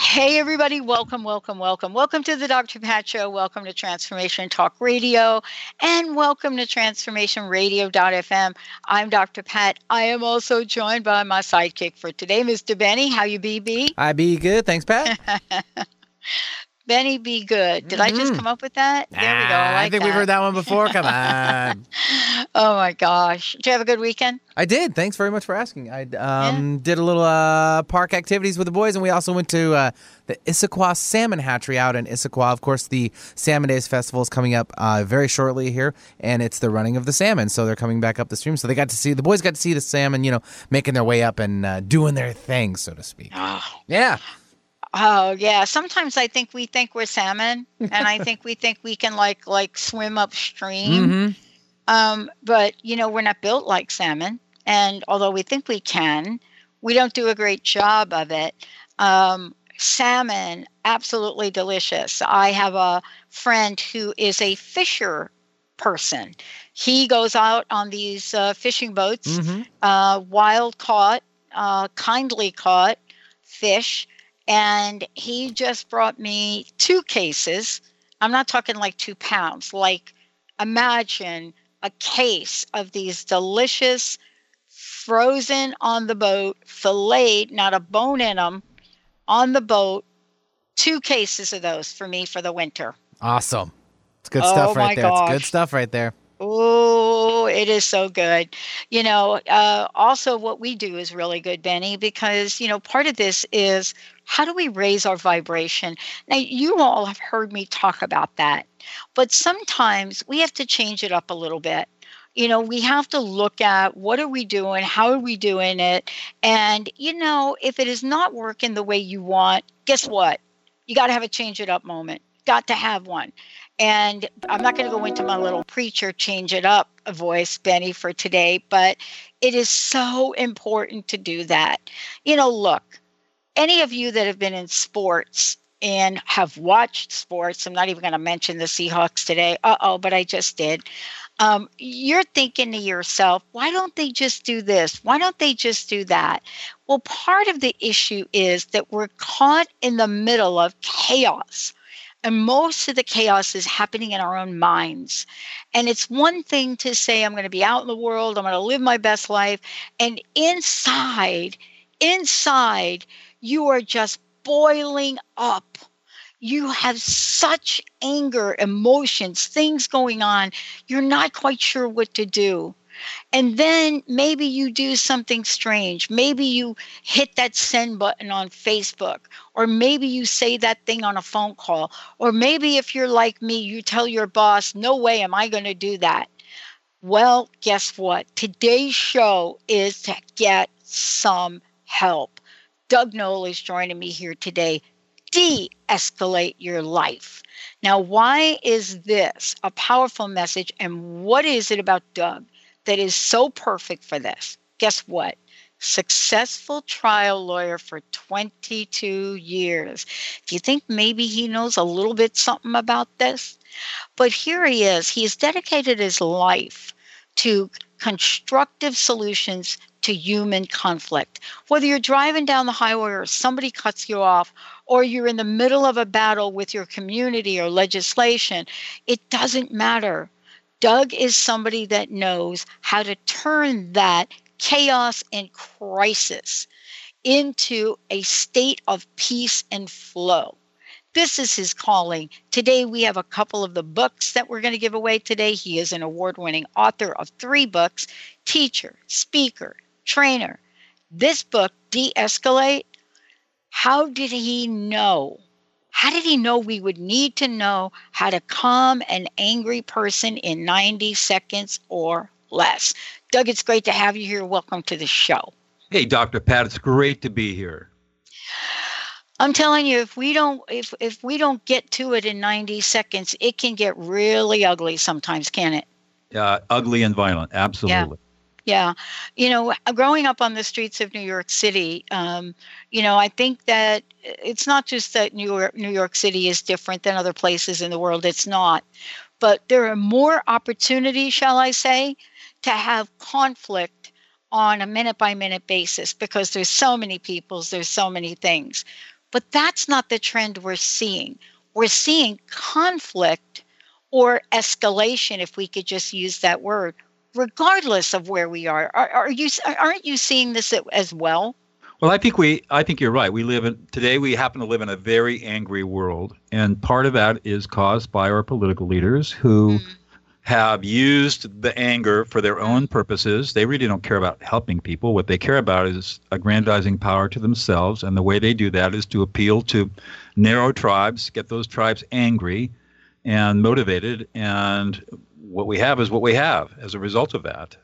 Hey, everybody, welcome, welcome, welcome. Welcome to the Dr. Pat Show. Welcome to Transformation Talk Radio, and welcome to TransformationRadio.fm. I'm Dr. Pat. I am also joined by my sidekick for today, Mr. Benny. How you be, B? I be good. Thanks, Pat. Benny, be good. Did mm-hmm. I just mm-hmm. come up with that? There we go. I, like I think that. we've heard that one before. Come on. oh my gosh! Did you have a good weekend? I did. Thanks very much for asking. I um, yeah. did a little uh, park activities with the boys, and we also went to uh, the Issaquah Salmon Hatchery out in Issaquah. Of course, the Salmon Days Festival is coming up uh, very shortly here, and it's the running of the salmon. So they're coming back up the stream. So they got to see the boys got to see the salmon, you know, making their way up and uh, doing their thing, so to speak. Oh. Yeah. Oh yeah. Sometimes I think we think we're salmon, and I think we think we can like like swim upstream. Mm-hmm. Um, but you know we're not built like salmon, and although we think we can, we don't do a great job of it. Um, salmon, absolutely delicious. I have a friend who is a fisher person. He goes out on these uh, fishing boats, mm-hmm. uh, wild caught, uh, kindly caught fish and he just brought me two cases. I'm not talking like two pounds, like imagine a case of these delicious frozen on the boat, filleted, not a bone in them, on the boat. Two cases of those for me for the winter. Awesome. It's good oh stuff right there. Gosh. It's good stuff right there. Oh, it is so good. You know, uh, also what we do is really good, Benny, because, you know, part of this is how do we raise our vibration? Now, you all have heard me talk about that, but sometimes we have to change it up a little bit. You know, we have to look at what are we doing? How are we doing it? And, you know, if it is not working the way you want, guess what? You got to have a change it up moment. Got to have one. And I'm not going to go into my little preacher change it up voice, Benny, for today, but it is so important to do that. You know, look, any of you that have been in sports and have watched sports, I'm not even going to mention the Seahawks today. Uh oh, but I just did. Um, you're thinking to yourself, why don't they just do this? Why don't they just do that? Well, part of the issue is that we're caught in the middle of chaos. And most of the chaos is happening in our own minds. And it's one thing to say, I'm going to be out in the world, I'm going to live my best life. And inside, inside, you are just boiling up. You have such anger, emotions, things going on. You're not quite sure what to do. And then maybe you do something strange. Maybe you hit that send button on Facebook, or maybe you say that thing on a phone call, or maybe if you're like me, you tell your boss, No way am I going to do that. Well, guess what? Today's show is to get some help. Doug Noll is joining me here today. De escalate your life. Now, why is this a powerful message, and what is it about Doug that is so perfect for this? Guess what? Successful trial lawyer for 22 years. Do you think maybe he knows a little bit something about this? But here he is. He has dedicated his life to constructive solutions to human conflict. Whether you're driving down the highway or somebody cuts you off, or you're in the middle of a battle with your community or legislation, it doesn't matter. Doug is somebody that knows how to turn that chaos and crisis into a state of peace and flow. This is his calling. Today, we have a couple of the books that we're going to give away today. He is an award winning author of three books teacher, speaker, trainer. This book, De Escalate, how did he know? How did he know we would need to know how to calm an angry person in 90 seconds or less? Doug, it's great to have you here. Welcome to the show. Hey, Dr. Pat, it's great to be here. I'm telling you, if we don't if if we don't get to it in 90 seconds, it can get really ugly sometimes, can it? Uh, ugly and violent, absolutely. Yeah. Yeah. You know, growing up on the streets of New York City, um, you know, I think that it's not just that New York, New York City is different than other places in the world. It's not. But there are more opportunities, shall I say, to have conflict on a minute by minute basis because there's so many peoples, there's so many things. But that's not the trend we're seeing. We're seeing conflict or escalation, if we could just use that word, regardless of where we are. Are, are you aren't you seeing this as well? Well, I think we I think you're right. We live in today we happen to live in a very angry world, and part of that is caused by our political leaders who mm have used the anger for their own purposes. They really don't care about helping people. What they care about is aggrandizing power to themselves. And the way they do that is to appeal to narrow tribes, get those tribes angry and motivated. And what we have is what we have as a result of that.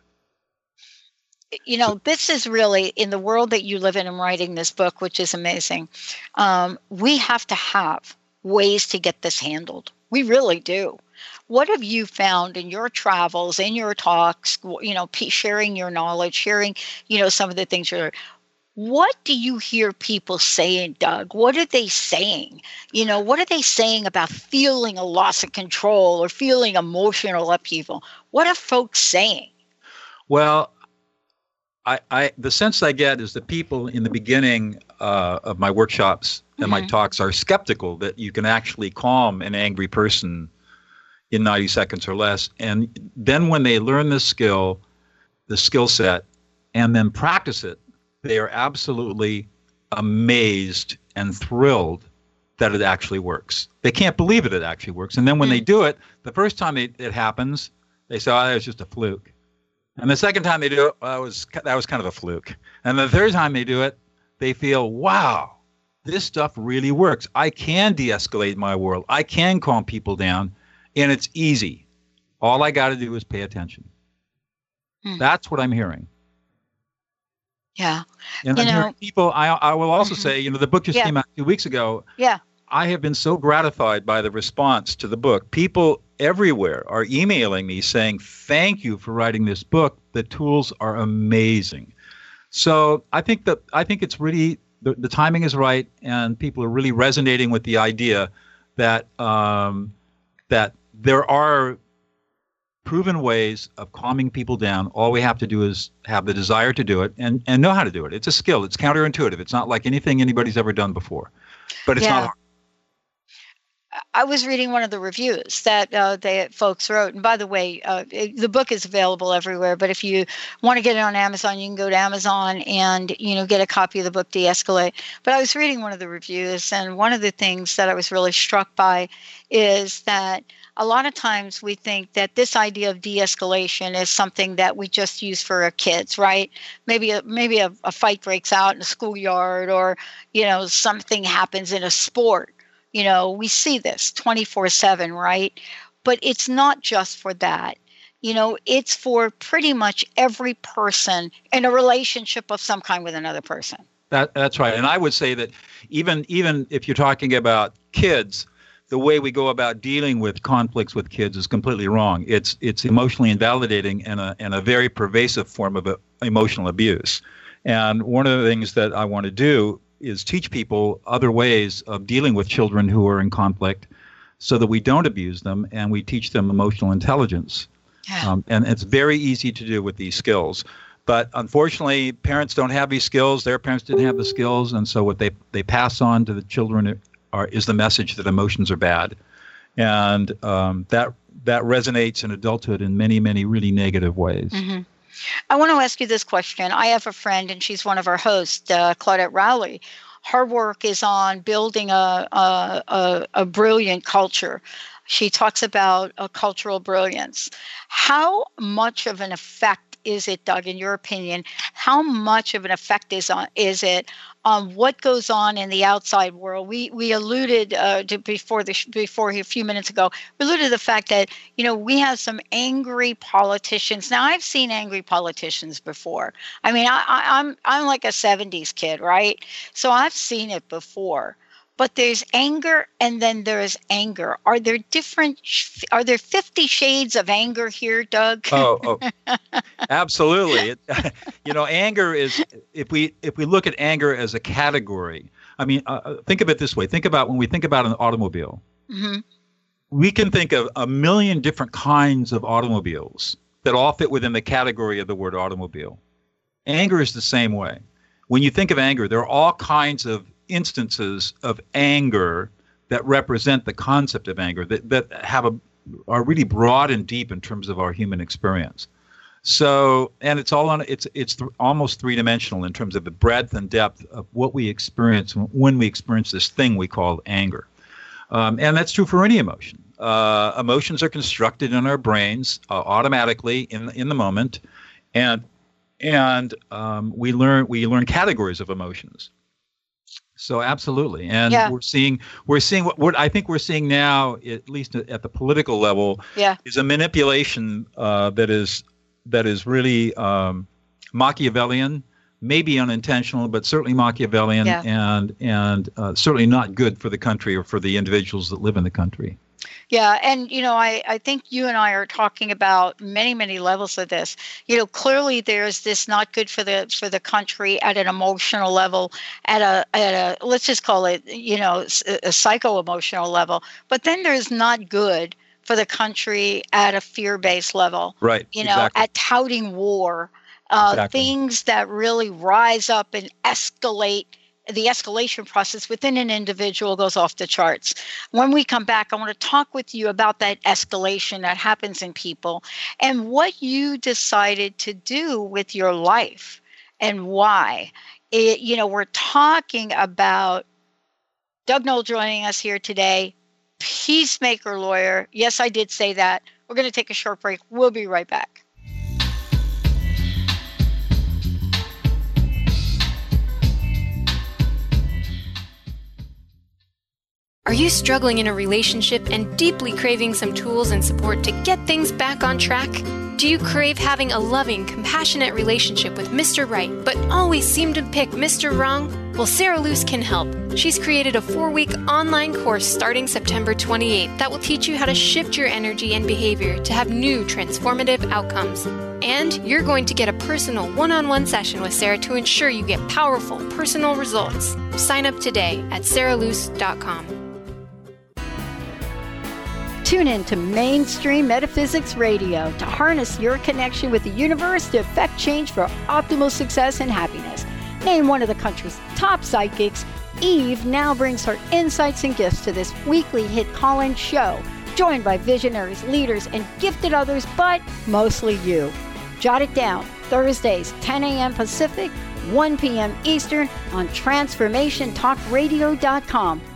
You know, this is really in the world that you live in and writing this book, which is amazing. Um, we have to have ways to get this handled. We really do what have you found in your travels in your talks you know sharing your knowledge sharing you know some of the things you're what do you hear people saying doug what are they saying you know what are they saying about feeling a loss of control or feeling emotional upheaval what are folks saying well I, I the sense i get is that people in the beginning uh, of my workshops and mm-hmm. my talks are skeptical that you can actually calm an angry person in 90 seconds or less. And then when they learn the skill, the skill set, and then practice it, they are absolutely amazed and thrilled that it actually works. They can't believe it, it actually works. And then when they mm. do it, the first time it, it happens, they say, oh, that was just a fluke. And the second time they do it, well, that, was, that was kind of a fluke. And the third time they do it, they feel, wow, this stuff really works. I can de escalate my world. I can calm people down and it's easy. All I got to do is pay attention. Hmm. That's what I'm hearing. Yeah. And you know, people, I, I will also mm-hmm. say, you know, the book just yeah. came out two weeks ago. Yeah. I have been so gratified by the response to the book. People everywhere are emailing me saying, Thank you for writing this book. The tools are amazing. So I think that I think it's really the, the timing is right and people are really resonating with the idea that um, that there are proven ways of calming people down. All we have to do is have the desire to do it and, and know how to do it. It's a skill. It's counterintuitive. It's not like anything anybody's ever done before, but it's yeah. not hard. I was reading one of the reviews that uh, they folks wrote, and by the way, uh, it, the book is available everywhere. But if you want to get it on Amazon, you can go to Amazon and you know get a copy of the book De-escalate. But I was reading one of the reviews, and one of the things that I was really struck by is that a lot of times we think that this idea of de-escalation is something that we just use for our kids right? Maybe a, maybe a, a fight breaks out in a schoolyard or you know something happens in a sport. You know we see this 24 7 right? But it's not just for that. You know it's for pretty much every person in a relationship of some kind with another person. That, that's right. And i would say that even even if you're talking about kids the way we go about dealing with conflicts with kids is completely wrong. It's it's emotionally invalidating and a and a very pervasive form of emotional abuse. And one of the things that I want to do is teach people other ways of dealing with children who are in conflict, so that we don't abuse them and we teach them emotional intelligence. Yeah. Um, and it's very easy to do with these skills. But unfortunately, parents don't have these skills. Their parents didn't have the skills, and so what they they pass on to the children are is the message that emotions are bad, and um, that that resonates in adulthood in many many really negative ways. Mm-hmm. I want to ask you this question. I have a friend, and she's one of our hosts, uh, Claudette Rowley. Her work is on building a, a, a, a brilliant culture. She talks about a cultural brilliance. How much of an effect is it, Doug, in your opinion? How much of an effect is on is it on what goes on in the outside world? We we alluded uh, to before the before a few minutes ago. We alluded to the fact that you know we have some angry politicians. Now I've seen angry politicians before. I mean I, I I'm I'm like a '70s kid, right? So I've seen it before but there's anger and then there's anger. Are there different are there 50 shades of anger here doug? Oh, oh absolutely. It, you know anger is if we if we look at anger as a category i mean uh, uh, think of it this way. Think about when we think about an automobile mm-hmm. we can think of a million different kinds of automobiles that all fit within the category of the word automobile. Anger is the same way. When you think of anger there are all kinds of instances of anger that represent the concept of anger that, that have a are really broad and deep in terms of our human experience. So, and it's all on it's it's th- almost three dimensional in terms of the breadth and depth of what we experience when we experience this thing we call anger, um, and that's true for any emotion. Uh, emotions are constructed in our brains uh, automatically in in the moment, and and um, we learn we learn categories of emotions. So absolutely, and yeah. we're seeing we're seeing what, what I think we're seeing now, at least at the political level, yeah. is a manipulation uh, that is that is really um, Machiavellian, maybe unintentional, but certainly Machiavellian, yeah. and and uh, certainly not good for the country or for the individuals that live in the country. Yeah, and you know, I, I think you and I are talking about many, many levels of this. You know, clearly there's this not good for the for the country at an emotional level, at a at a let's just call it, you know, a psycho emotional level. But then there's not good for the country at a fear-based level. Right. You know, exactly. at touting war, uh, exactly. things that really rise up and escalate the escalation process within an individual goes off the charts. When we come back, I want to talk with you about that escalation that happens in people and what you decided to do with your life and why. It, you know, we're talking about Doug Noll joining us here today, peacemaker lawyer. Yes, I did say that. We're going to take a short break. We'll be right back. Are you struggling in a relationship and deeply craving some tools and support to get things back on track? Do you crave having a loving, compassionate relationship with Mr. Right, but always seem to pick Mr. Wrong? Well, Sarah Luce can help. She's created a four week online course starting September 28th that will teach you how to shift your energy and behavior to have new transformative outcomes. And you're going to get a personal one on one session with Sarah to ensure you get powerful personal results. Sign up today at sarahluce.com. Tune in to Mainstream Metaphysics Radio to harness your connection with the universe to effect change for optimal success and happiness. Named one of the country's top psychics, Eve now brings her insights and gifts to this weekly hit call in show, joined by visionaries, leaders, and gifted others, but mostly you. Jot it down Thursdays, 10 a.m. Pacific, 1 p.m. Eastern on TransformationTalkRadio.com.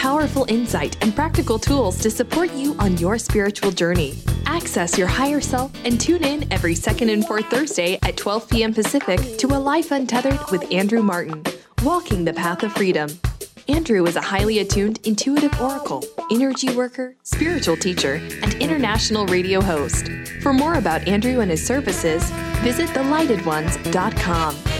Powerful insight and practical tools to support you on your spiritual journey. Access your higher self and tune in every second and fourth Thursday at 12 p.m. Pacific to A Life Untethered with Andrew Martin, Walking the Path of Freedom. Andrew is a highly attuned, intuitive oracle, energy worker, spiritual teacher, and international radio host. For more about Andrew and his services, visit thelightones.com.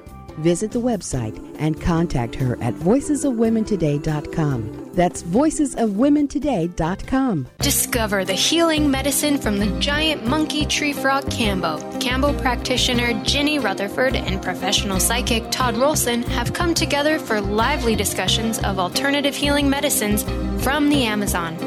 Visit the website and contact her at voicesofwomentoday.com. That's voicesofwomentoday.com. Discover the healing medicine from the giant monkey tree frog Kambo. Kambo practitioner Ginny Rutherford and professional psychic Todd Rolson have come together for lively discussions of alternative healing medicines from the Amazon.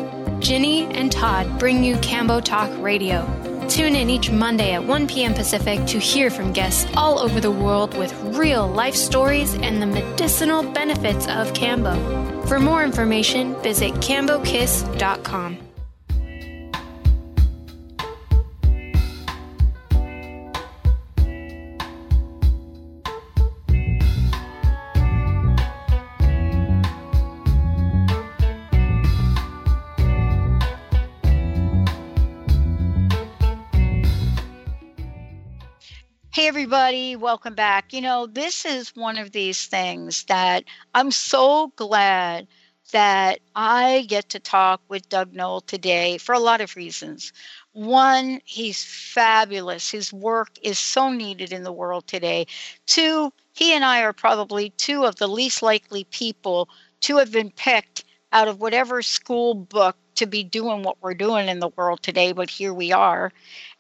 Ginny and Todd bring you Kambo Talk Radio Tune in each Monday at 1 p.m. Pacific to hear from guests all over the world with real life stories and the medicinal benefits of Kambo. For more information, visit kambokiss.com. Everybody, welcome back. You know, this is one of these things that I'm so glad that I get to talk with Doug Noll today for a lot of reasons. One, he's fabulous. His work is so needed in the world today. Two, he and I are probably two of the least likely people to have been picked out of whatever school book to be doing what we're doing in the world today, but here we are.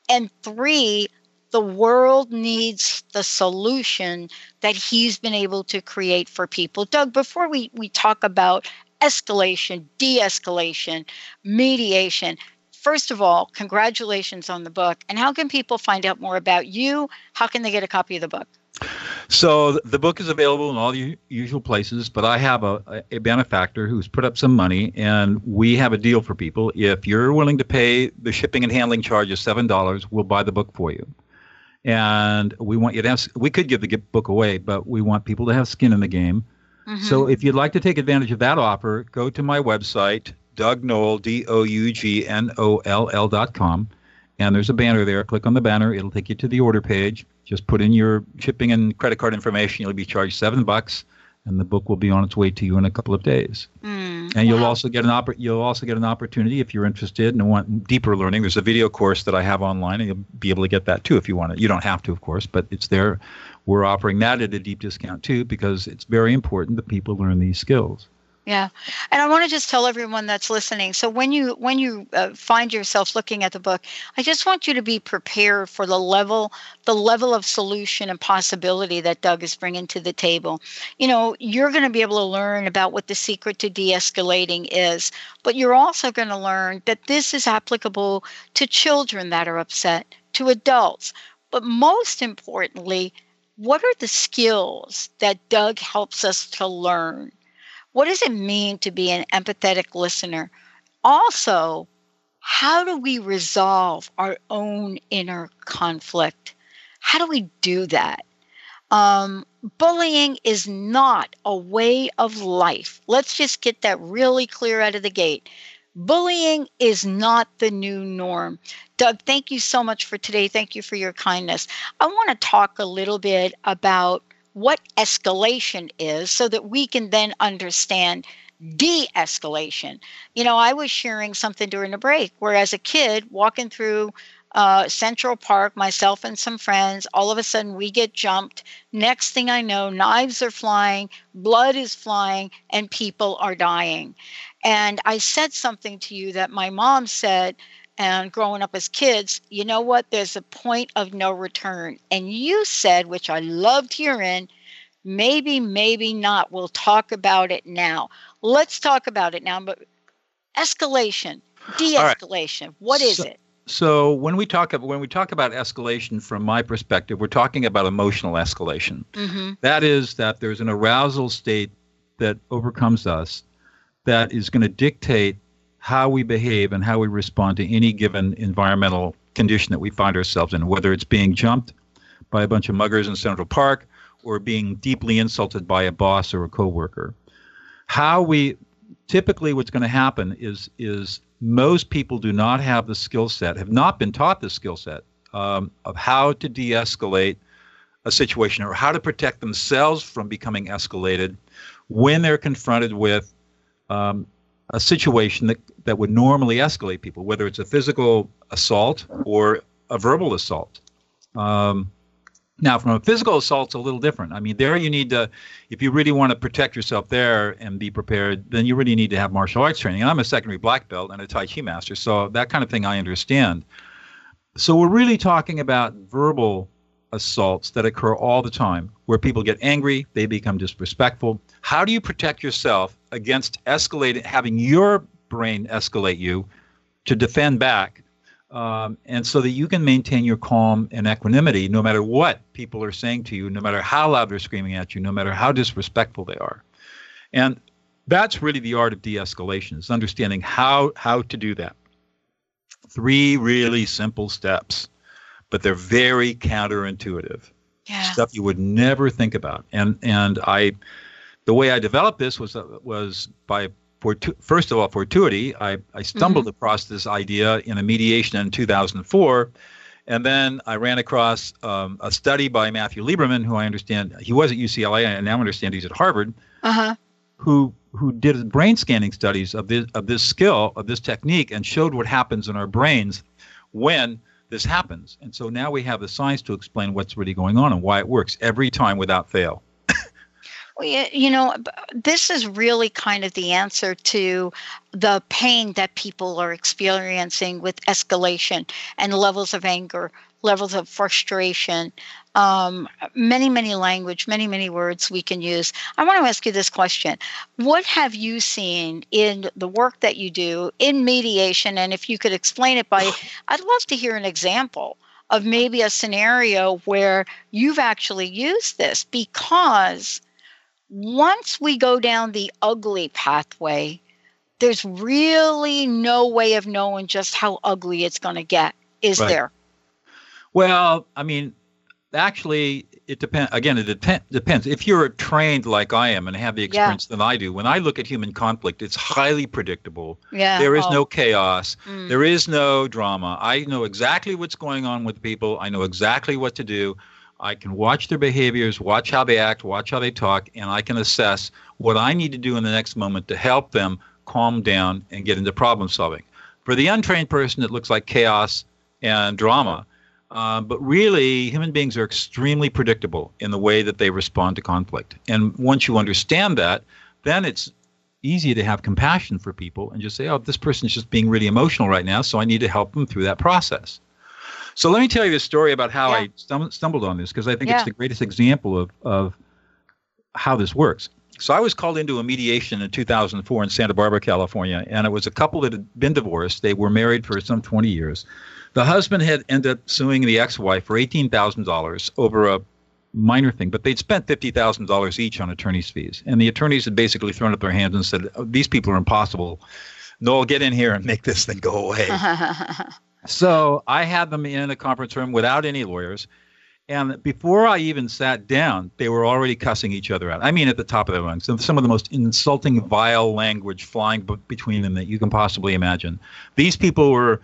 And three, the world needs the solution that he's been able to create for people. Doug, before we, we talk about escalation, de escalation, mediation, first of all, congratulations on the book. And how can people find out more about you? How can they get a copy of the book? So the book is available in all the usual places, but I have a, a benefactor who's put up some money, and we have a deal for people. If you're willing to pay the shipping and handling charge of seven dollars, we'll buy the book for you and we want you to have we could give the book away but we want people to have skin in the game. Mm-hmm. so if you'd like to take advantage of that offer go to my website doug noll d-o-u-g-n-o-l-l dot com and there's a banner there. Click on the banner. It'll take you to the order page. Just put in your shipping and credit card information. You'll be charged seven bucks and the book will be on its way to you in a couple of days. Mm, Mm-hmm. and you'll wow. also get an oppor- you'll also get an opportunity if you're interested and want deeper learning. There's a video course that I have online, and you'll be able to get that too if you want it. You don't have to, of course, but it's there. We're offering that at a deep discount too because it's very important that people learn these skills. Yeah, and I want to just tell everyone that's listening. So when you when you uh, find yourself looking at the book, I just want you to be prepared for the level the level of solution and possibility that Doug is bringing to the table. You know, you're going to be able to learn about what the secret to de-escalating is, but you're also going to learn that this is applicable to children that are upset, to adults, but most importantly, what are the skills that Doug helps us to learn? What does it mean to be an empathetic listener? Also, how do we resolve our own inner conflict? How do we do that? Um, bullying is not a way of life. Let's just get that really clear out of the gate. Bullying is not the new norm. Doug, thank you so much for today. Thank you for your kindness. I want to talk a little bit about what escalation is so that we can then understand de escalation. You know, I was sharing something during the break where, as a kid, walking through uh, Central Park, myself and some friends, all of a sudden we get jumped. Next thing I know, knives are flying, blood is flying, and people are dying. And I said something to you that my mom said and growing up as kids, you know what? There's a point of no return. And you said, which I loved hearing, maybe, maybe not. We'll talk about it now. Let's talk about it now. But escalation, de-escalation, right. what is so, it? So when we talk about when we talk about escalation from my perspective, we're talking about emotional escalation. Mm-hmm. That is that there's an arousal state that overcomes us that is going to dictate how we behave and how we respond to any given environmental condition that we find ourselves in, whether it's being jumped by a bunch of muggers in Central Park or being deeply insulted by a boss or a coworker. How we typically what's going to happen is is most people do not have the skill set, have not been taught the skill set um, of how to de-escalate a situation or how to protect themselves from becoming escalated when they're confronted with um, a situation that, that would normally escalate people, whether it's a physical assault or a verbal assault. Um, now, from a physical assault, it's a little different. I mean, there you need to, if you really want to protect yourself there and be prepared, then you really need to have martial arts training. And I'm a secondary black belt and a Tai Chi master, so that kind of thing I understand. So we're really talking about verbal assaults that occur all the time where people get angry, they become disrespectful. How do you protect yourself against escalating, having your brain escalate you to defend back? Um, and so that you can maintain your calm and equanimity no matter what people are saying to you, no matter how loud they're screaming at you, no matter how disrespectful they are. And that's really the art of de-escalation is understanding how how to do that. Three really simple steps but they're very counterintuitive. Yeah. Stuff you would never think about. And and I, the way I developed this was was by fortu- first of all fortuity. I I stumbled mm-hmm. across this idea in a mediation in 2004. And then I ran across um, a study by Matthew Lieberman, who I understand he was at UCLA, and now understand he's at Harvard, uh-huh. who who did brain scanning studies of this of this skill of this technique and showed what happens in our brains when this happens. And so now we have the science to explain what's really going on and why it works every time without fail. You know, this is really kind of the answer to the pain that people are experiencing with escalation and levels of anger, levels of frustration, um, many, many language, many, many words we can use. I want to ask you this question. What have you seen in the work that you do in mediation? And if you could explain it by, I'd love to hear an example of maybe a scenario where you've actually used this because once we go down the ugly pathway, there's really no way of knowing just how ugly it's going to get, is right. there? Well, I mean, actually, it depends. Again, it dep- depends. If you're trained like I am and have the experience yeah. that I do, when I look at human conflict, it's highly predictable. Yeah. There is oh. no chaos. Mm. There is no drama. I know exactly what's going on with people. I know exactly what to do. I can watch their behaviors, watch how they act, watch how they talk, and I can assess what I need to do in the next moment to help them calm down and get into problem solving. For the untrained person, it looks like chaos and drama uh, but really, human beings are extremely predictable in the way that they respond to conflict. And once you understand that, then it's easy to have compassion for people and just say, oh, this person is just being really emotional right now, so I need to help them through that process. So let me tell you the story about how yeah. I stum- stumbled on this because I think yeah. it's the greatest example of, of how this works. So I was called into a mediation in 2004 in Santa Barbara, California, and it was a couple that had been divorced. They were married for some 20 years. The husband had ended up suing the ex-wife for eighteen thousand dollars over a minor thing, but they'd spent fifty thousand dollars each on attorney's fees, and the attorneys had basically thrown up their hands and said, oh, "These people are impossible. Noll, get in here and make this thing go away." so I had them in a conference room without any lawyers. And before I even sat down, they were already cussing each other out. I mean, at the top of their lungs. Some of the most insulting, vile language flying b- between them that you can possibly imagine. These people were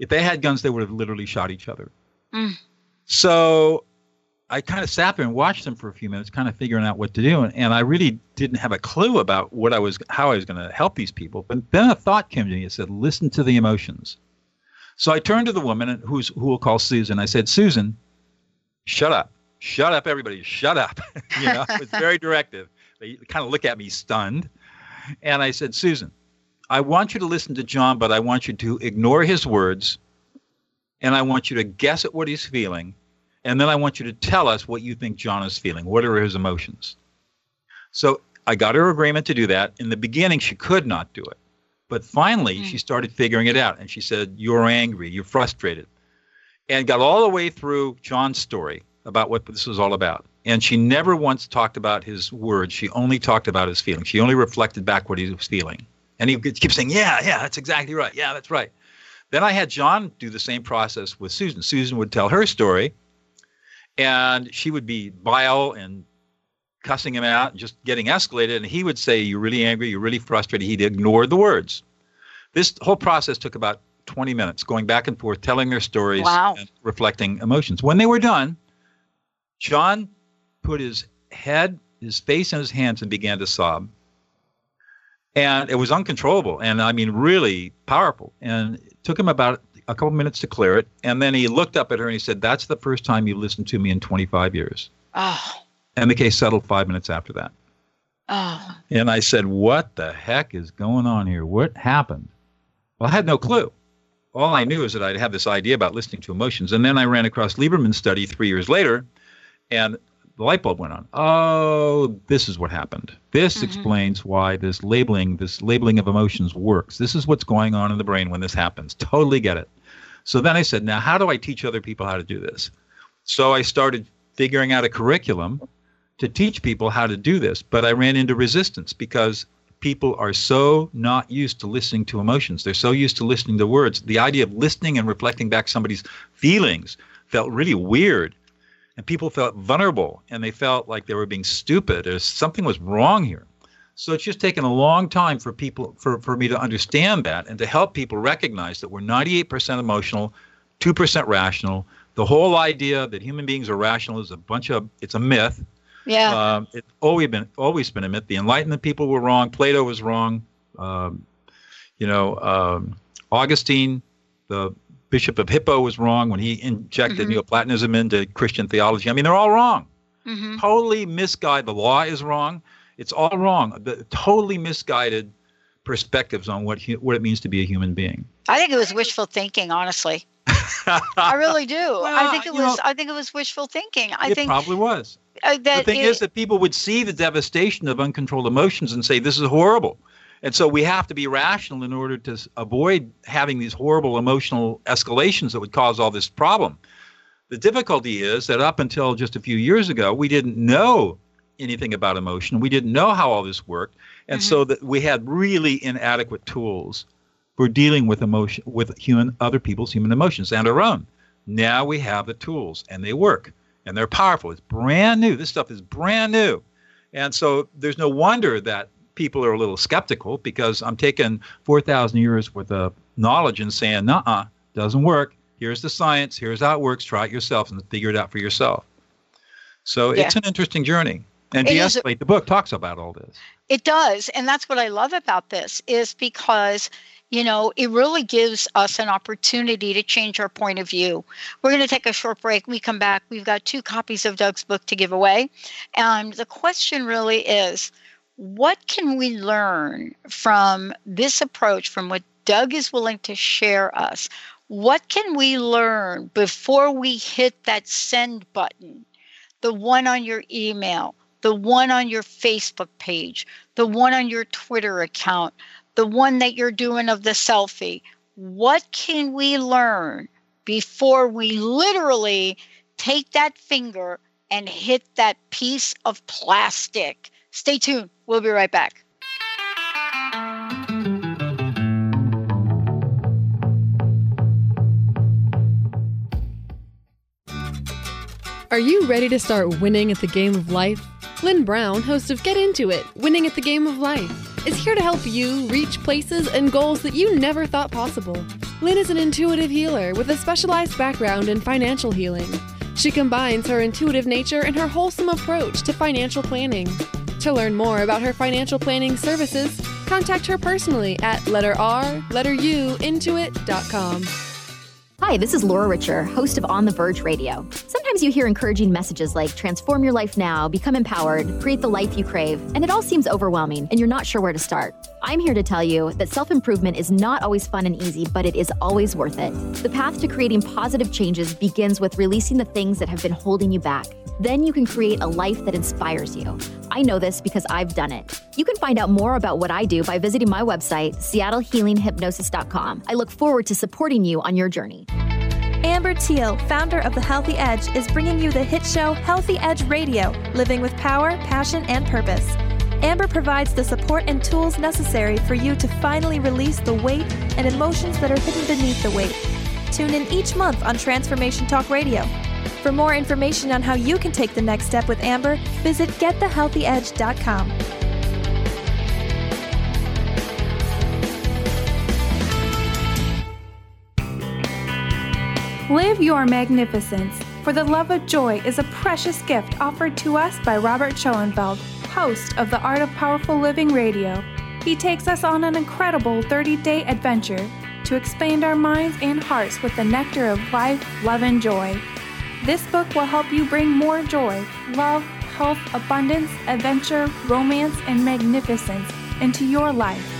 if they had guns, they would have literally shot each other. Mm. So I kind of sat there and watched them for a few minutes, kind of figuring out what to do. And, and I really didn't have a clue about what I was, how I was going to help these people. But then a thought came to me. It said, "Listen to the emotions." So I turned to the woman who's who we'll call Susan. I said, "Susan, shut up, shut up, everybody, shut up." you know, it's very directive. They kind of look at me stunned, and I said, "Susan, I want you to listen to John, but I want you to ignore his words, and I want you to guess at what he's feeling, and then I want you to tell us what you think John is feeling. What are his emotions? So I got her agreement to do that. In the beginning, she could not do it. But finally, mm-hmm. she started figuring it out, and she said, You're angry, you're frustrated. And got all the way through John's story about what this was all about. And she never once talked about his words. She only talked about his feelings. She only reflected back what he was feeling. And he keeps saying, Yeah, yeah, that's exactly right. Yeah, that's right. Then I had John do the same process with Susan. Susan would tell her story, and she would be vile and cussing him out, and just getting escalated. And he would say, "You're really angry. You're really frustrated." He'd ignore the words. This whole process took about 20 minutes, going back and forth, telling their stories, wow. and reflecting emotions. When they were done, John put his head, his face in his hands, and began to sob. And it was uncontrollable, and I mean, really powerful. And it took him about a couple minutes to clear it. And then he looked up at her and he said, That's the first time you've listened to me in 25 years. Oh. And the case settled five minutes after that. Oh. And I said, What the heck is going on here? What happened? Well, I had no clue. All I knew is that I'd have this idea about listening to emotions. And then I ran across Lieberman's study three years later, and the light bulb went on. Oh, this is what happened. This mm-hmm. explains why this labeling, this labeling of emotions works. This is what's going on in the brain when this happens. Totally get it. So then I said, now how do I teach other people how to do this? So I started figuring out a curriculum to teach people how to do this, but I ran into resistance because people are so not used to listening to emotions. They're so used to listening to words. The idea of listening and reflecting back somebody's feelings felt really weird. And people felt vulnerable and they felt like they were being stupid or something was wrong here. So it's just taken a long time for people for, for me to understand that and to help people recognize that we're 98% emotional, 2% rational. The whole idea that human beings are rational is a bunch of it's a myth. Yeah. Um, it's always been always been a myth. The Enlightenment people were wrong. Plato was wrong. Um, you know, um, Augustine, the Bishop of Hippo, was wrong when he injected mm-hmm. Neoplatonism into Christian theology. I mean, they're all wrong. Mm-hmm. Totally misguided. The law is wrong. It's all wrong. The totally misguided perspectives on what what it means to be a human being. I think it was wishful thinking, honestly. I really do. Well, I think it was. Know, I think it was wishful thinking. I it think probably was. Uh, the thing it, is that people would see the devastation of uncontrolled emotions and say, "This is horrible." And so we have to be rational in order to avoid having these horrible emotional escalations that would cause all this problem. The difficulty is that up until just a few years ago, we didn't know anything about emotion. We didn't know how all this worked, and mm-hmm. so that we had really inadequate tools for dealing with emotion, with human, other people's human emotions and our own. Now we have the tools, and they work and they're powerful. It's brand new. This stuff is brand new. And so there's no wonder that people are a little skeptical because I'm taking 4,000 years worth of knowledge and saying, nah, uh, doesn't work. Here's the science. Here's how it works. Try it yourself and figure it out for yourself. So yeah. it's an interesting journey. And De-Escalate, the book talks about all this. It does. And that's what I love about this is because – you know, it really gives us an opportunity to change our point of view. We're going to take a short break. we come back, we've got two copies of Doug's book to give away. And the question really is what can we learn from this approach, from what Doug is willing to share us? What can we learn before we hit that send button? The one on your email, the one on your Facebook page, the one on your Twitter account, the one that you're doing of the selfie. What can we learn before we literally take that finger and hit that piece of plastic? Stay tuned. We'll be right back. Are you ready to start winning at the game of life? Lynn Brown, host of Get Into It Winning at the Game of Life, is here to help you reach places and goals that you never thought possible. Lynn is an intuitive healer with a specialized background in financial healing. She combines her intuitive nature and her wholesome approach to financial planning. To learn more about her financial planning services, contact her personally at letter R, letter U, intuit.com. Hi, this is Laura Richer, host of On the Verge Radio. Sometimes you hear encouraging messages like transform your life now, become empowered, create the life you crave, and it all seems overwhelming and you're not sure where to start. I'm here to tell you that self improvement is not always fun and easy, but it is always worth it. The path to creating positive changes begins with releasing the things that have been holding you back. Then you can create a life that inspires you. I know this because I've done it. You can find out more about what I do by visiting my website, seattlehealinghypnosis.com. I look forward to supporting you on your journey. Amber Teal, founder of The Healthy Edge, is bringing you the hit show Healthy Edge Radio, living with power, passion, and purpose. Amber provides the support and tools necessary for you to finally release the weight and emotions that are hidden beneath the weight. Tune in each month on Transformation Talk Radio. For more information on how you can take the next step with Amber, visit getthehealthyedge.com. Live your magnificence, for the love of joy is a precious gift offered to us by Robert Schoenfeld, host of the Art of Powerful Living Radio. He takes us on an incredible 30 day adventure to expand our minds and hearts with the nectar of life, love, and joy. This book will help you bring more joy, love, health, abundance, adventure, romance, and magnificence into your life.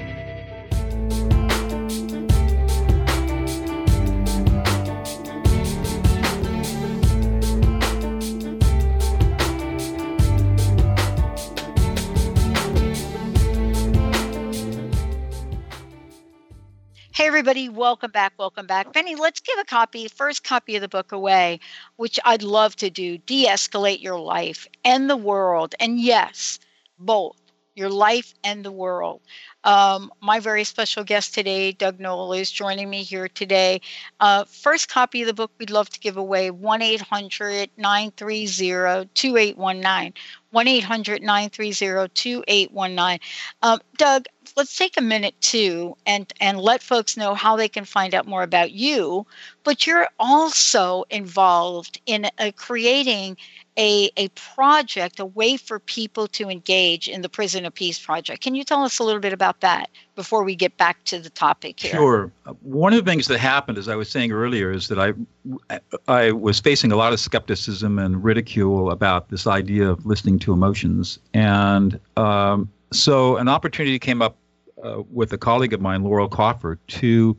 Hey, everybody, welcome back. Welcome back. Benny, let's give a copy, first copy of the book away, which I'd love to do De escalate your life and the world. And yes, both your life and the world. Um, my very special guest today, Doug Noll, is joining me here today. Uh, first copy of the book we'd love to give away 1 800 930 2819. 1 800 930 2819. Um, Doug, let's take a minute too and, and let folks know how they can find out more about you. But you're also involved in creating a, a project, a way for people to engage in the Prison of Peace project. Can you tell us a little bit about that before we get back to the topic here? Sure. One of the things that happened, as I was saying earlier, is that I, I was facing a lot of skepticism and ridicule about this idea of listening to emotions. And um, so an opportunity came up uh, with a colleague of mine, Laurel Kaufer, to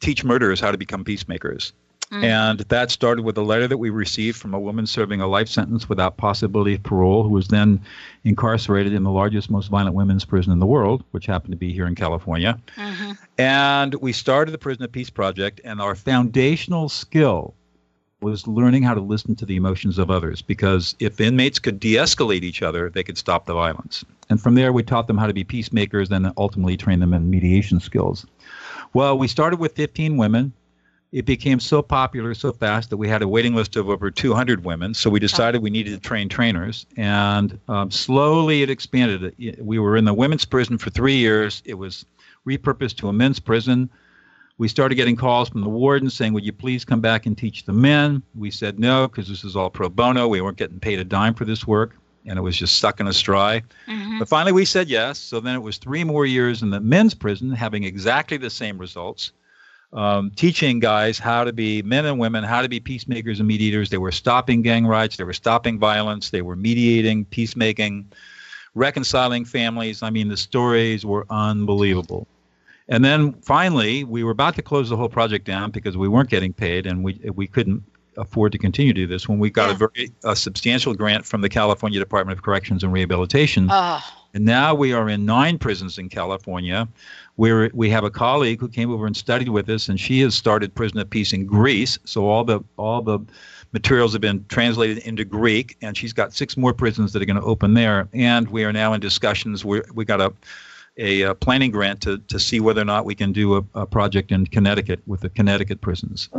teach murderers how to become peacemakers. Mm. And that started with a letter that we received from a woman serving a life sentence without possibility of parole, who was then incarcerated in the largest, most violent women's prison in the world, which happened to be here in California. Mm-hmm. And we started the Prison of Peace Project, and our foundational skill was learning how to listen to the emotions of others because if inmates could de escalate each other, they could stop the violence. And from there, we taught them how to be peacemakers and ultimately train them in mediation skills. Well, we started with 15 women it became so popular so fast that we had a waiting list of over 200 women. So we decided we needed to train trainers, and um, slowly it expanded. We were in the women's prison for three years. It was repurposed to a men's prison. We started getting calls from the warden saying, Would you please come back and teach the men? We said no, because this is all pro bono. We weren't getting paid a dime for this work, and it was just sucking us dry. Mm-hmm. But finally, we said yes. So then it was three more years in the men's prison, having exactly the same results um, teaching guys how to be men and women, how to be peacemakers and mediators. They were stopping gang riots, they were stopping violence, they were mediating, peacemaking, reconciling families. I mean, the stories were unbelievable. And then finally, we were about to close the whole project down because we weren't getting paid and we we couldn't afford to continue to do this when we got yeah. a very a substantial grant from the California Department of Corrections and Rehabilitation. Oh. And now we are in nine prisons in California we we have a colleague who came over and studied with us, and she has started Prison of Peace in Greece. So all the all the materials have been translated into Greek, and she's got six more prisons that are going to open there. And we are now in discussions. We we got a a, a, planning grant to, to see whether or not we can do a, a project in Connecticut with the Connecticut prisons.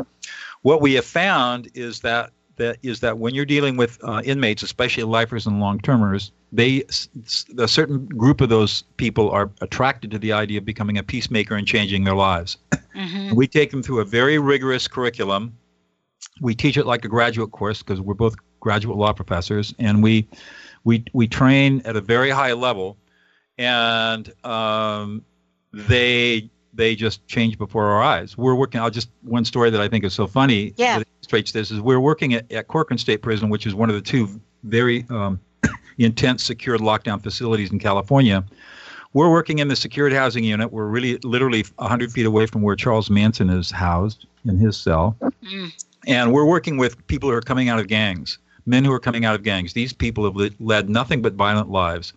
What we have found is that that is that when you're dealing with uh, inmates, especially lifers and long termers, they a certain group of those people are attracted to the idea of becoming a peacemaker and changing their lives. Mm-hmm. we take them through a very rigorous curriculum. We teach it like a graduate course because we're both graduate law professors, and we we we train at a very high level, and um, they they just change before our eyes. We're working. I'll just one story that I think is so funny. Yeah. That illustrates this is we're working at, at Corcoran State Prison, which is one of the two very um, intense secured lockdown facilities in California. We're working in the secured housing unit. We're really literally 100 feet away from where Charles Manson is housed in his cell. Mm. And we're working with people who are coming out of gangs, men who are coming out of gangs. These people have led nothing but violent lives.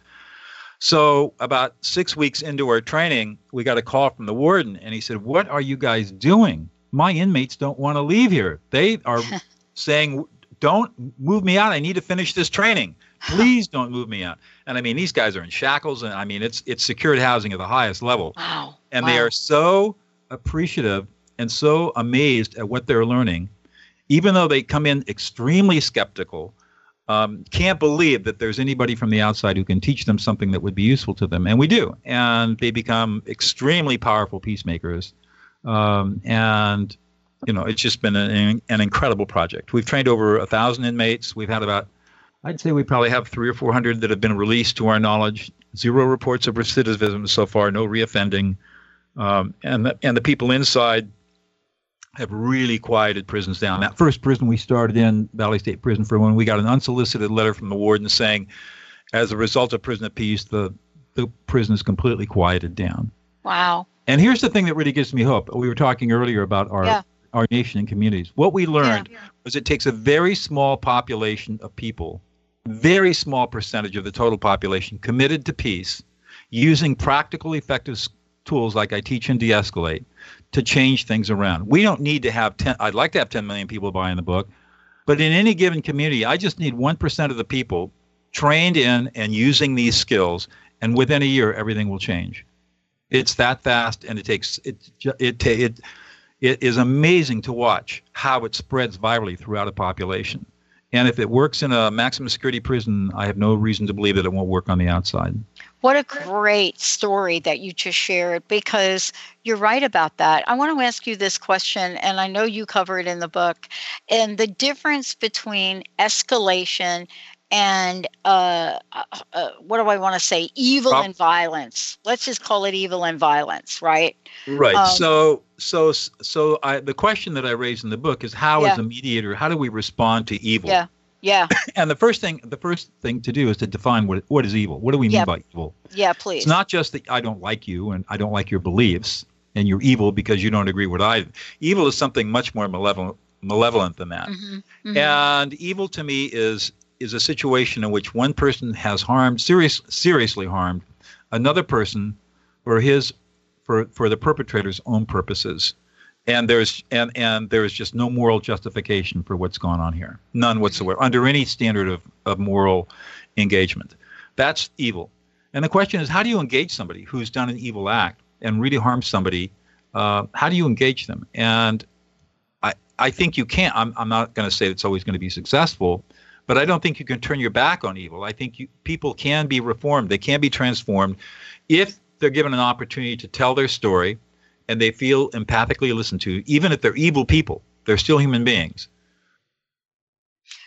So, about six weeks into our training, we got a call from the warden, and he said, What are you guys doing? My inmates don't want to leave here. They are saying, Don't move me out. I need to finish this training. Please don't move me out. And I mean, these guys are in shackles, and I mean, it's it's secured housing at the highest level. Wow. And wow. they are so appreciative and so amazed at what they're learning, even though they come in extremely skeptical um, can't believe that there's anybody from the outside who can teach them something that would be useful to them. And we do. And they become extremely powerful peacemakers. Um, and, you know, it's just been an, an incredible project. We've trained over a thousand inmates. We've had about, I'd say we probably have three or 400 that have been released to our knowledge. Zero reports of recidivism so far, no reoffending. Um, and, the, and the people inside have really quieted prisons down. That first prison we started in, Valley State Prison for Women, we got an unsolicited letter from the warden saying, as a result of prison of peace, the, the prison is completely quieted down. Wow. And here's the thing that really gives me hope. We were talking earlier about our yeah. our nation and communities. What we learned yeah. was it takes a very small population of people, very small percentage of the total population committed to peace, using practical, effective tools like I teach and de-escalate to change things around. We don't need to have 10 I'd like to have 10 million people buying the book, but in any given community, I just need 1% of the people trained in and using these skills and within a year everything will change. It's that fast and it takes it it it it is amazing to watch how it spreads virally throughout a population. And if it works in a maximum security prison, I have no reason to believe that it won't work on the outside. What a great story that you just shared because you're right about that. I want to ask you this question, and I know you cover it in the book, and the difference between escalation and uh, uh, uh, what do I want to say? Evil and violence. Let's just call it evil and violence, right? Right. Um, so, so, so, I, the question that I raise in the book is how, yeah. as a mediator, how do we respond to evil? Yeah. Yeah. and the first thing, the first thing to do is to define what what is evil. What do we mean by evil? Yeah, please. It's not just that I don't like you and I don't like your beliefs, and you're evil because you don't agree with I. Evil is something much more malevolent malevolent than that. Mm-hmm. Mm-hmm. And evil to me is is a situation in which one person has harmed, serious, seriously harmed, another person for his, for, for the perpetrator's own purposes. And there's and and there is just no moral justification for what's gone on here, none whatsoever, under any standard of, of moral engagement. That's evil. And the question is, how do you engage somebody who's done an evil act and really harmed somebody? Uh, how do you engage them? And I, I think you can't. I'm, I'm not going to say it's always going to be successful, but I don't think you can turn your back on evil. I think you, people can be reformed, they can be transformed if they're given an opportunity to tell their story and they feel empathically listened to, even if they're evil people, they're still human beings.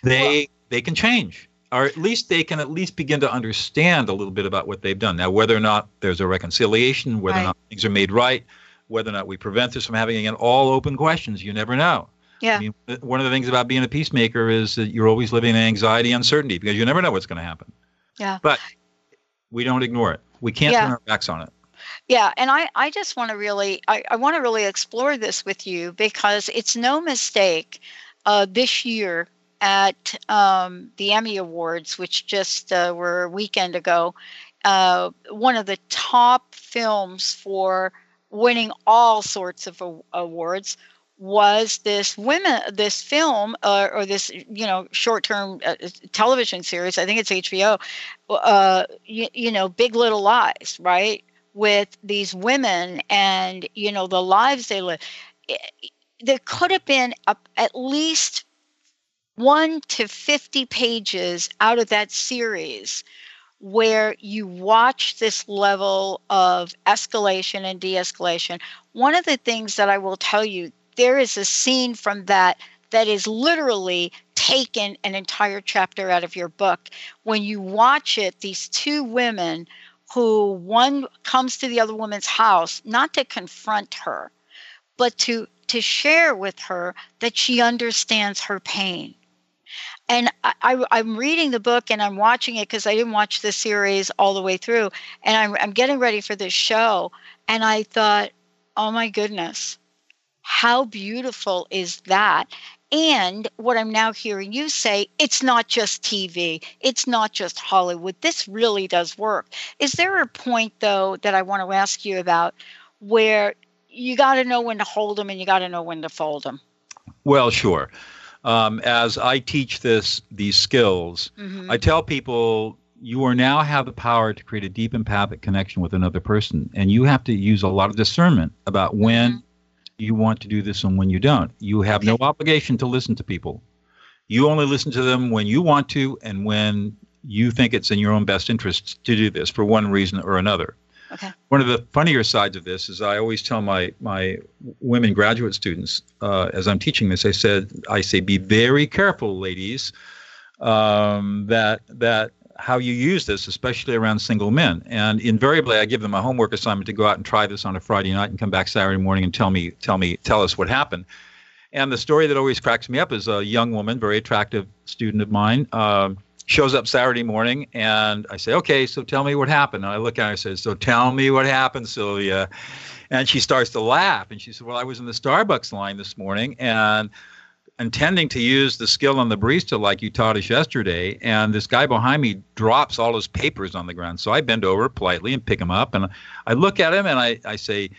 They well, they can change, or at least they can at least begin to understand a little bit about what they've done. Now, whether or not there's a reconciliation, whether right. or not things are made right, whether or not we prevent this from happening again, all open questions. You never know. Yeah. I mean, uh, one of the things about being a peacemaker is that you're always living in anxiety, uncertainty, because you never know what's going to happen. Yeah. But we don't ignore it. We can't yeah. turn our backs on it. Yeah, and I, I just want to really I, I want to really explore this with you because it's no mistake uh, this year at um, the Emmy Awards, which just uh, were a weekend ago, uh, one of the top films for winning all sorts of awards was this women this film uh, or this you know short-term uh, television series i think it's hbo uh, you, you know big little lies right with these women and you know the lives they live there could have been a, at least one to 50 pages out of that series where you watch this level of escalation and de escalation. One of the things that I will tell you, there is a scene from that that is literally taken an entire chapter out of your book. When you watch it, these two women who one comes to the other woman's house not to confront her, but to to share with her that she understands her pain and I, am reading the book and I'm watching it because I didn't watch the series all the way through. And I'm, I'm getting ready for this show. And I thought, oh my goodness, how beautiful is that? And what I'm now hearing you say, it's not just TV, it's not just Hollywood. This really does work. Is there a point, though, that I want to ask you about where you got to know when to hold them and you got to know when to fold them? Well, sure um, as I teach this these skills, mm-hmm. I tell people you are now have the power to create a deep empathic connection with another person, and you have to use a lot of discernment about when mm-hmm. You want to do this and when you don't. You have okay. no obligation to listen to people. You only listen to them when you want to and when you think it's in your own best interest to do this for one reason or another. Okay. One of the funnier sides of this is I always tell my my women graduate students uh, as I'm teaching this. I said I say be very careful, ladies, um, that that how you use this, especially around single men. And invariably, I give them a homework assignment to go out and try this on a Friday night and come back Saturday morning and tell me tell me tell us what happened. And the story that always cracks me up is a young woman, very attractive student of mine. Um, shows up Saturday morning, and I say, "Okay, so tell me what happened." And I look at her and I say, "So tell me what happened, Sylvia." And she starts to laugh, and she said, "Well, I was in the Starbucks line this morning, and." Intending to use the skill on the barista like you taught us yesterday, and this guy behind me drops all his papers on the ground. So I bend over politely and pick him up, and I look at him and I, I say,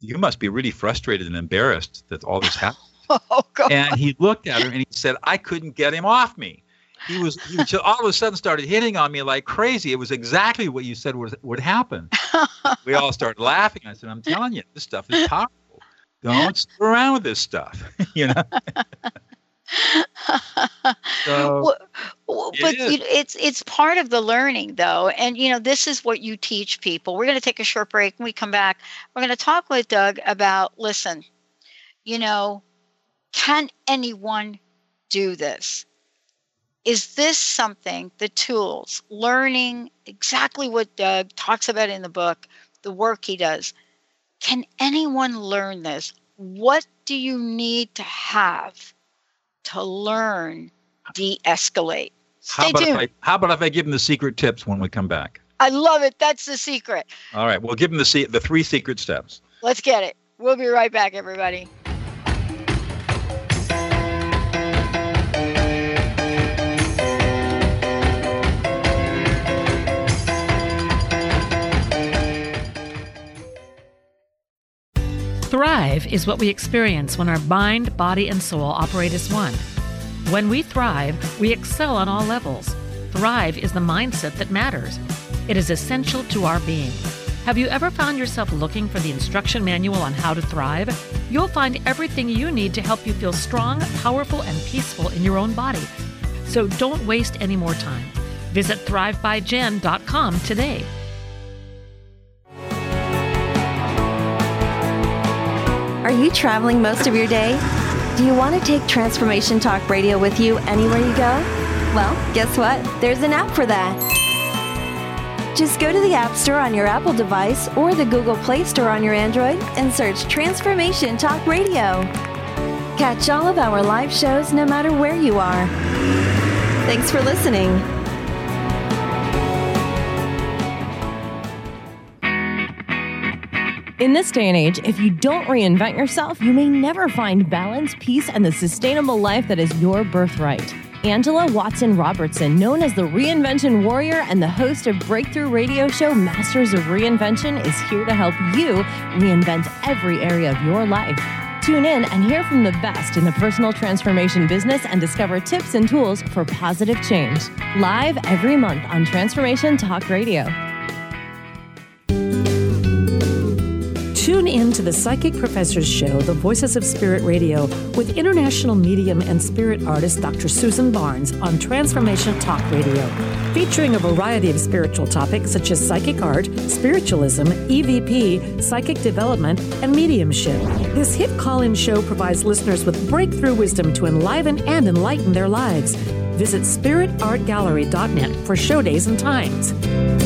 "You must be really frustrated and embarrassed that all this happened." oh, God. and he looked at her and he said, "I couldn't get him off me." he was he just all of a sudden started hitting on me like crazy. It was exactly what you said would would happen. we all started laughing. I said, "I'm telling you, this stuff is powerful. Don't screw around with this stuff." you know. so, well, but you know, it's it's part of the learning though and you know this is what you teach people we're going to take a short break when we come back we're going to talk with doug about listen you know can anyone do this is this something, the tools, learning exactly what Doug talks about in the book, the work he does? Can anyone learn this? What do you need to have to learn de escalate? How about. I, how about if I give them the secret tips when we come back? I love it. That's the secret. All right. We'll give them the, the three secret steps. Let's get it. We'll be right back, everybody. Thrive is what we experience when our mind, body, and soul operate as one. When we thrive, we excel on all levels. Thrive is the mindset that matters. It is essential to our being. Have you ever found yourself looking for the instruction manual on how to thrive? You'll find everything you need to help you feel strong, powerful, and peaceful in your own body. So don't waste any more time. Visit thrivebyjen.com today. Are you traveling most of your day? Do you want to take Transformation Talk Radio with you anywhere you go? Well, guess what? There's an app for that. Just go to the App Store on your Apple device or the Google Play Store on your Android and search Transformation Talk Radio. Catch all of our live shows no matter where you are. Thanks for listening. In this day and age, if you don't reinvent yourself, you may never find balance, peace, and the sustainable life that is your birthright. Angela Watson Robertson, known as the Reinvention Warrior and the host of breakthrough radio show Masters of Reinvention, is here to help you reinvent every area of your life. Tune in and hear from the best in the personal transformation business and discover tips and tools for positive change. Live every month on Transformation Talk Radio. Tune in to the Psychic Professors Show, The Voices of Spirit Radio, with international medium and spirit artist Dr. Susan Barnes on Transformation Talk Radio, featuring a variety of spiritual topics such as psychic art, spiritualism, EVP, psychic development, and mediumship. This hit call in show provides listeners with breakthrough wisdom to enliven and enlighten their lives. Visit spiritartgallery.net for show days and times.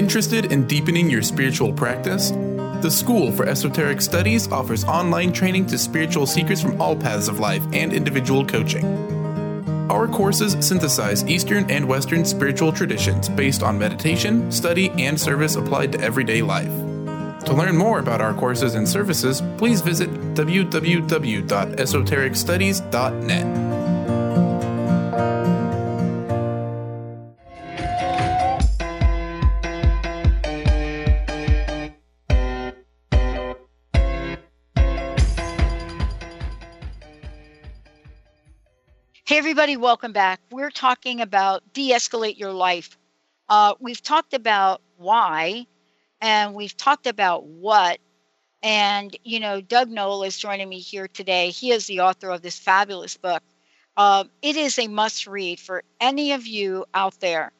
Interested in deepening your spiritual practice? The School for Esoteric Studies offers online training to spiritual seekers from all paths of life and individual coaching. Our courses synthesize Eastern and Western spiritual traditions based on meditation, study, and service applied to everyday life. To learn more about our courses and services, please visit www.esotericstudies.net. everybody, welcome back. We're talking about de escalate your life. Uh, we've talked about why, and we've talked about what. And, you know, Doug Noll is joining me here today. He is the author of this fabulous book. Uh, it is a must read for any of you out there,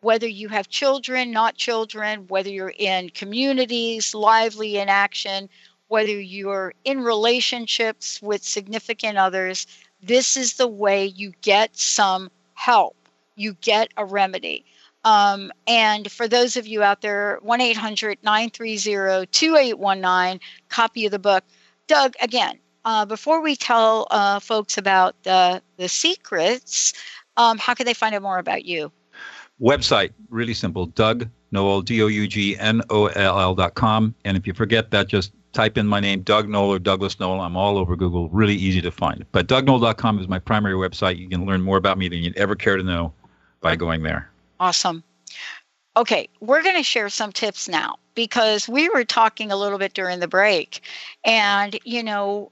whether you have children, not children, whether you're in communities, lively in action, whether you're in relationships with significant others this is the way you get some help. You get a remedy. Um, and for those of you out there, 1 800 930 2819, copy of the book. Doug, again, uh, before we tell uh, folks about the, the secrets, um, how can they find out more about you? Website, really simple Doug Noll, D O U G N O L L dot com. And if you forget that, just type in my name, Doug Noll or Douglas Noll. I'm all over Google. Really easy to find. But DougNoll.com is my primary website. You can learn more about me than you'd ever care to know by going there. Awesome. Okay, we're going to share some tips now because we were talking a little bit during the break. And, you know,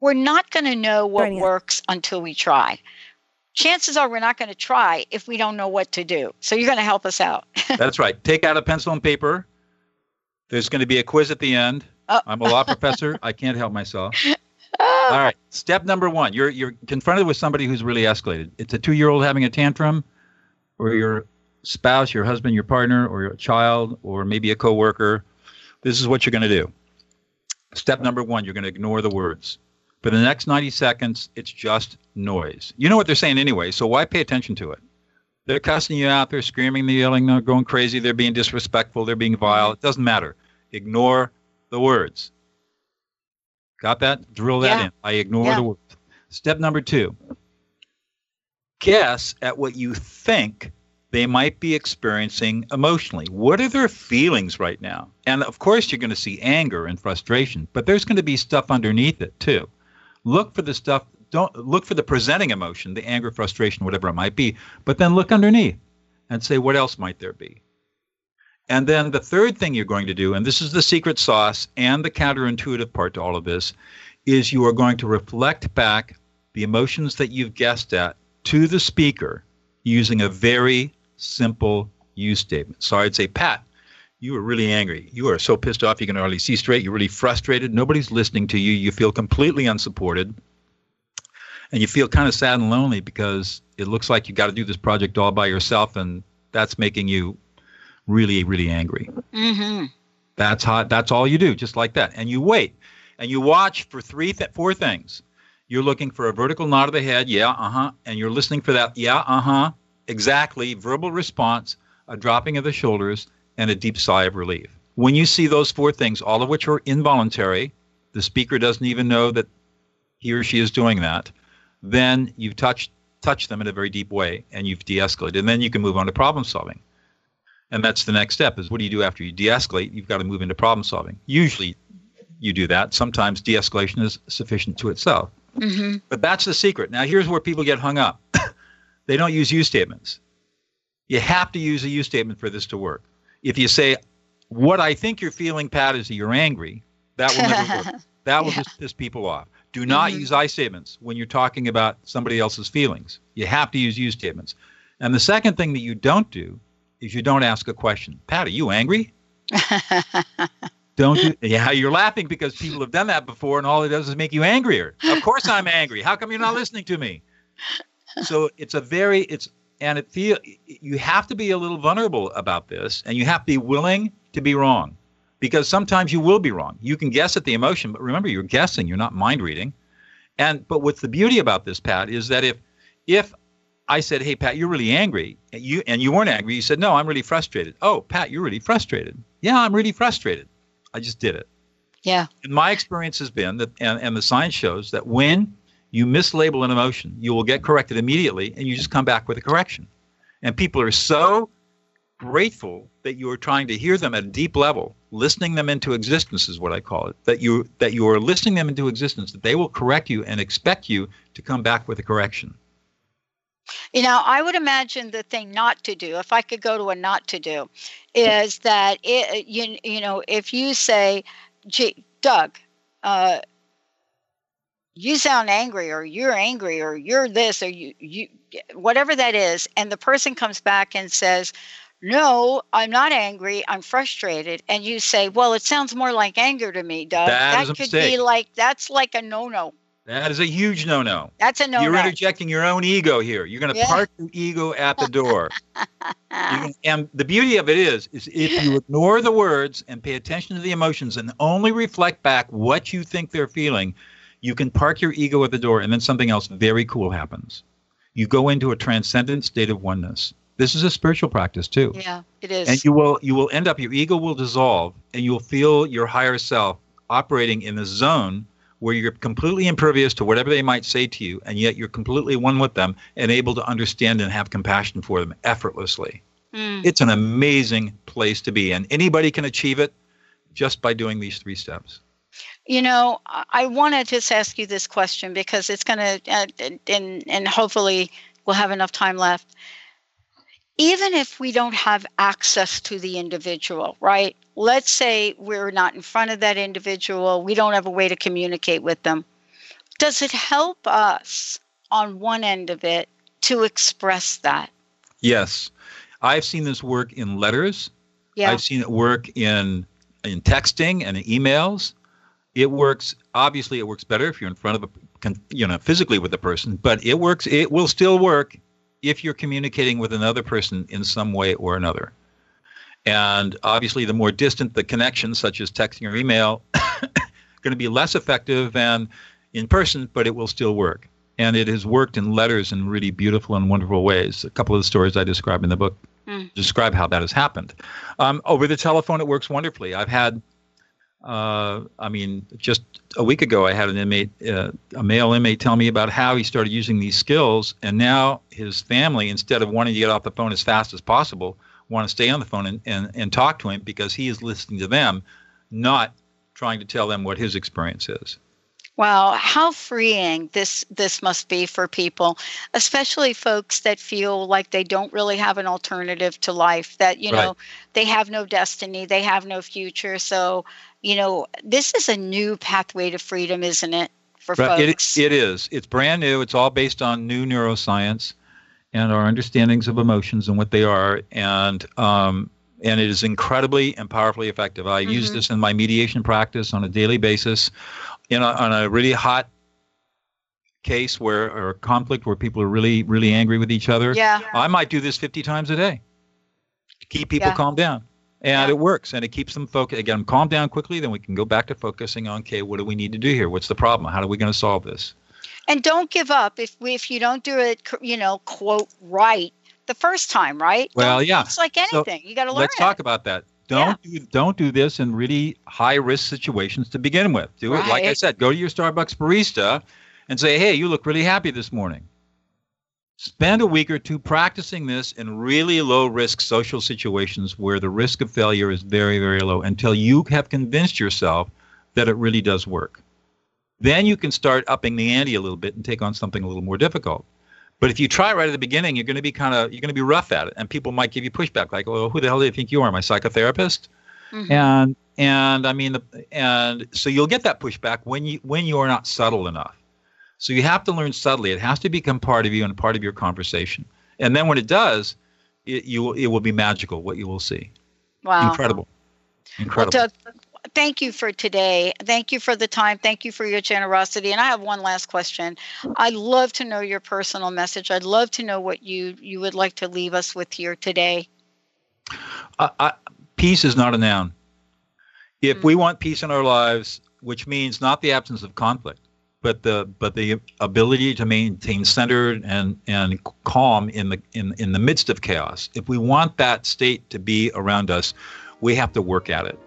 we're not going to know what works until we try. Chances are we're not going to try if we don't know what to do. So you're going to help us out. That's right. Take out a pencil and paper. There's going to be a quiz at the end. Oh. I'm a law professor. I can't help myself. Oh. All right. Step number one: you're you're confronted with somebody who's really escalated. It's a two-year-old having a tantrum, or your spouse, your husband, your partner, or your child, or maybe a coworker. This is what you're going to do. Step number one: you're going to ignore the words. For the next 90 seconds, it's just noise. You know what they're saying anyway, so why pay attention to it? They're cussing you out. They're screaming. They're yelling. They're going crazy. They're being disrespectful. They're being vile. It doesn't matter. Ignore the words. Got that? Drill that yeah. in. I ignore yeah. the words. Step number two guess at what you think they might be experiencing emotionally. What are their feelings right now? And of course, you're going to see anger and frustration, but there's going to be stuff underneath it too. Look for the stuff, don't look for the presenting emotion, the anger, frustration, whatever it might be, but then look underneath and say, what else might there be? And then the third thing you're going to do, and this is the secret sauce and the counterintuitive part to all of this, is you are going to reflect back the emotions that you've guessed at to the speaker using a very simple use statement. So I'd say, Pat, you are really angry. You are so pissed off you can hardly see straight. You're really frustrated. Nobody's listening to you. You feel completely unsupported. And you feel kind of sad and lonely because it looks like you got to do this project all by yourself, and that's making you really, really angry. Mm-hmm. That's hot. That's all you do, just like that. And you wait, and you watch for three, th- four things. You're looking for a vertical nod of the head, yeah, uh huh, and you're listening for that, yeah, uh huh, exactly, verbal response, a dropping of the shoulders, and a deep sigh of relief. When you see those four things, all of which are involuntary, the speaker doesn't even know that he or she is doing that, then you've touched touched them in a very deep way and you've de-escalated, and then you can move on to problem solving. And that's the next step is what do you do after you de-escalate? You've got to move into problem solving. Usually you do that. Sometimes de-escalation is sufficient to itself. Mm-hmm. But that's the secret. Now here's where people get hung up. they don't use you statements. You have to use a you statement for this to work. If you say, what I think you're feeling, Pat, is that you're angry, that will never work. That will yeah. just piss people off. Do not mm-hmm. use I statements when you're talking about somebody else's feelings. You have to use you statements. And the second thing that you don't do is you don't ask a question. Pat, are you angry? don't you? yeah, you're laughing because people have done that before and all it does is make you angrier. Of course I'm angry. How come you're not listening to me? So it's a very it's and it feel you have to be a little vulnerable about this and you have to be willing to be wrong because sometimes you will be wrong you can guess at the emotion but remember you're guessing you're not mind reading and but what's the beauty about this pat is that if if i said hey pat you're really angry and you and you weren't angry you said no i'm really frustrated oh pat you're really frustrated yeah i'm really frustrated i just did it yeah and my experience has been that and, and the science shows that when you mislabel an emotion, you will get corrected immediately, and you just come back with a correction. And people are so grateful that you are trying to hear them at a deep level, listening them into existence is what I call it. That you that you are listening them into existence, that they will correct you and expect you to come back with a correction. You know, I would imagine the thing not to do, if I could go to a not to do, is that it, you you know if you say, "Gee, Doug," uh, you sound angry or you're angry or you're this or you you whatever that is and the person comes back and says no i'm not angry i'm frustrated and you say well it sounds more like anger to me doug. That, that could be like that's like a no-no that is a huge no-no that's a no-no you're interjecting your own ego here you're going to yeah. park your ego at the door can, and the beauty of it is is if you ignore the words and pay attention to the emotions and only reflect back what you think they're feeling you can park your ego at the door and then something else very cool happens. You go into a transcendent state of oneness. This is a spiritual practice too. Yeah, it is. And you will you will end up your ego will dissolve and you'll feel your higher self operating in the zone where you're completely impervious to whatever they might say to you and yet you're completely one with them and able to understand and have compassion for them effortlessly. Mm. It's an amazing place to be and anybody can achieve it just by doing these three steps. You know, I want to just ask you this question because it's going to, uh, and and hopefully we'll have enough time left. Even if we don't have access to the individual, right? Let's say we're not in front of that individual, we don't have a way to communicate with them. Does it help us on one end of it to express that? Yes. I've seen this work in letters. Yeah. I've seen it work in in texting and in emails it works obviously it works better if you're in front of a you know physically with the person but it works it will still work if you're communicating with another person in some way or another. And obviously the more distant the connection such as texting or email going to be less effective than in person but it will still work. And it has worked in letters in really beautiful and wonderful ways. A couple of the stories i describe in the book mm. describe how that has happened. Um, over the telephone it works wonderfully. I've had uh, I mean, just a week ago, I had an inmate, uh, a male inmate, tell me about how he started using these skills, and now his family, instead of wanting to get off the phone as fast as possible, want to stay on the phone and, and, and talk to him because he is listening to them, not trying to tell them what his experience is. Wow, how freeing this this must be for people, especially folks that feel like they don't really have an alternative to life, that you know, they have no destiny, they have no future. So, you know, this is a new pathway to freedom, isn't it, for right. folks? It, it is. It's brand new. It's all based on new neuroscience and our understandings of emotions and what they are and um, and it is incredibly and powerfully effective. I mm-hmm. use this in my mediation practice on a daily basis in a, on a really hot case where or a conflict where people are really really angry with each other yeah. i might do this 50 times a day to keep people yeah. calm down and yeah. it works and it keeps them focused again calm down quickly then we can go back to focusing on okay what do we need to do here what's the problem how are we going to solve this and don't give up if we, if you don't do it you know quote right the first time right well don't, yeah it's like anything so you got to learn let's it. talk about that don't yeah. do don't do this in really high risk situations to begin with. Do right. it like I said. Go to your Starbucks barista and say, "Hey, you look really happy this morning." Spend a week or two practicing this in really low risk social situations where the risk of failure is very, very low until you have convinced yourself that it really does work. Then you can start upping the ante a little bit and take on something a little more difficult. But if you try right at the beginning, you're going to be kind of you're going to be rough at it, and people might give you pushback, like, "Well, who the hell do you think you are, my psychotherapist?" Mm-hmm. And and I mean, and so you'll get that pushback when you when you are not subtle enough. So you have to learn subtly. It has to become part of you and part of your conversation. And then when it does, it, you it will be magical what you will see. Wow. Incredible. Incredible. Well, Doug, thank you for today. Thank you for the time. Thank you for your generosity. And I have one last question. I'd love to know your personal message. I'd love to know what you you would like to leave us with here today. Uh, I, peace is not a noun. If mm-hmm. we want peace in our lives, which means not the absence of conflict, but the but the ability to maintain centered and and calm in the in in the midst of chaos. If we want that state to be around us, we have to work at it.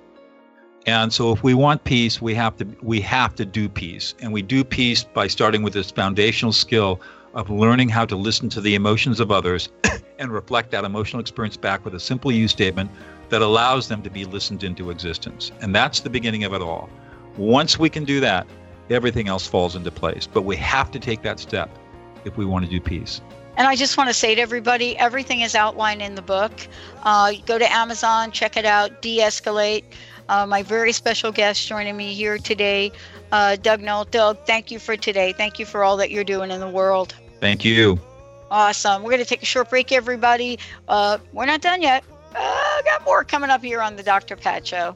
And so if we want peace, we have to we have to do peace. And we do peace by starting with this foundational skill of learning how to listen to the emotions of others and reflect that emotional experience back with a simple you statement that allows them to be listened into existence. And that's the beginning of it all. Once we can do that, everything else falls into place. But we have to take that step if we want to do peace. And I just want to say to everybody, everything is outlined in the book. Uh, go to Amazon, check it out, de escalate. Uh, my very special guest joining me here today, uh, Doug Noll. Doug, thank you for today. Thank you for all that you're doing in the world. Thank you. Awesome. We're going to take a short break, everybody. Uh, we're not done yet. Uh, got more coming up here on the Dr. Pat Show.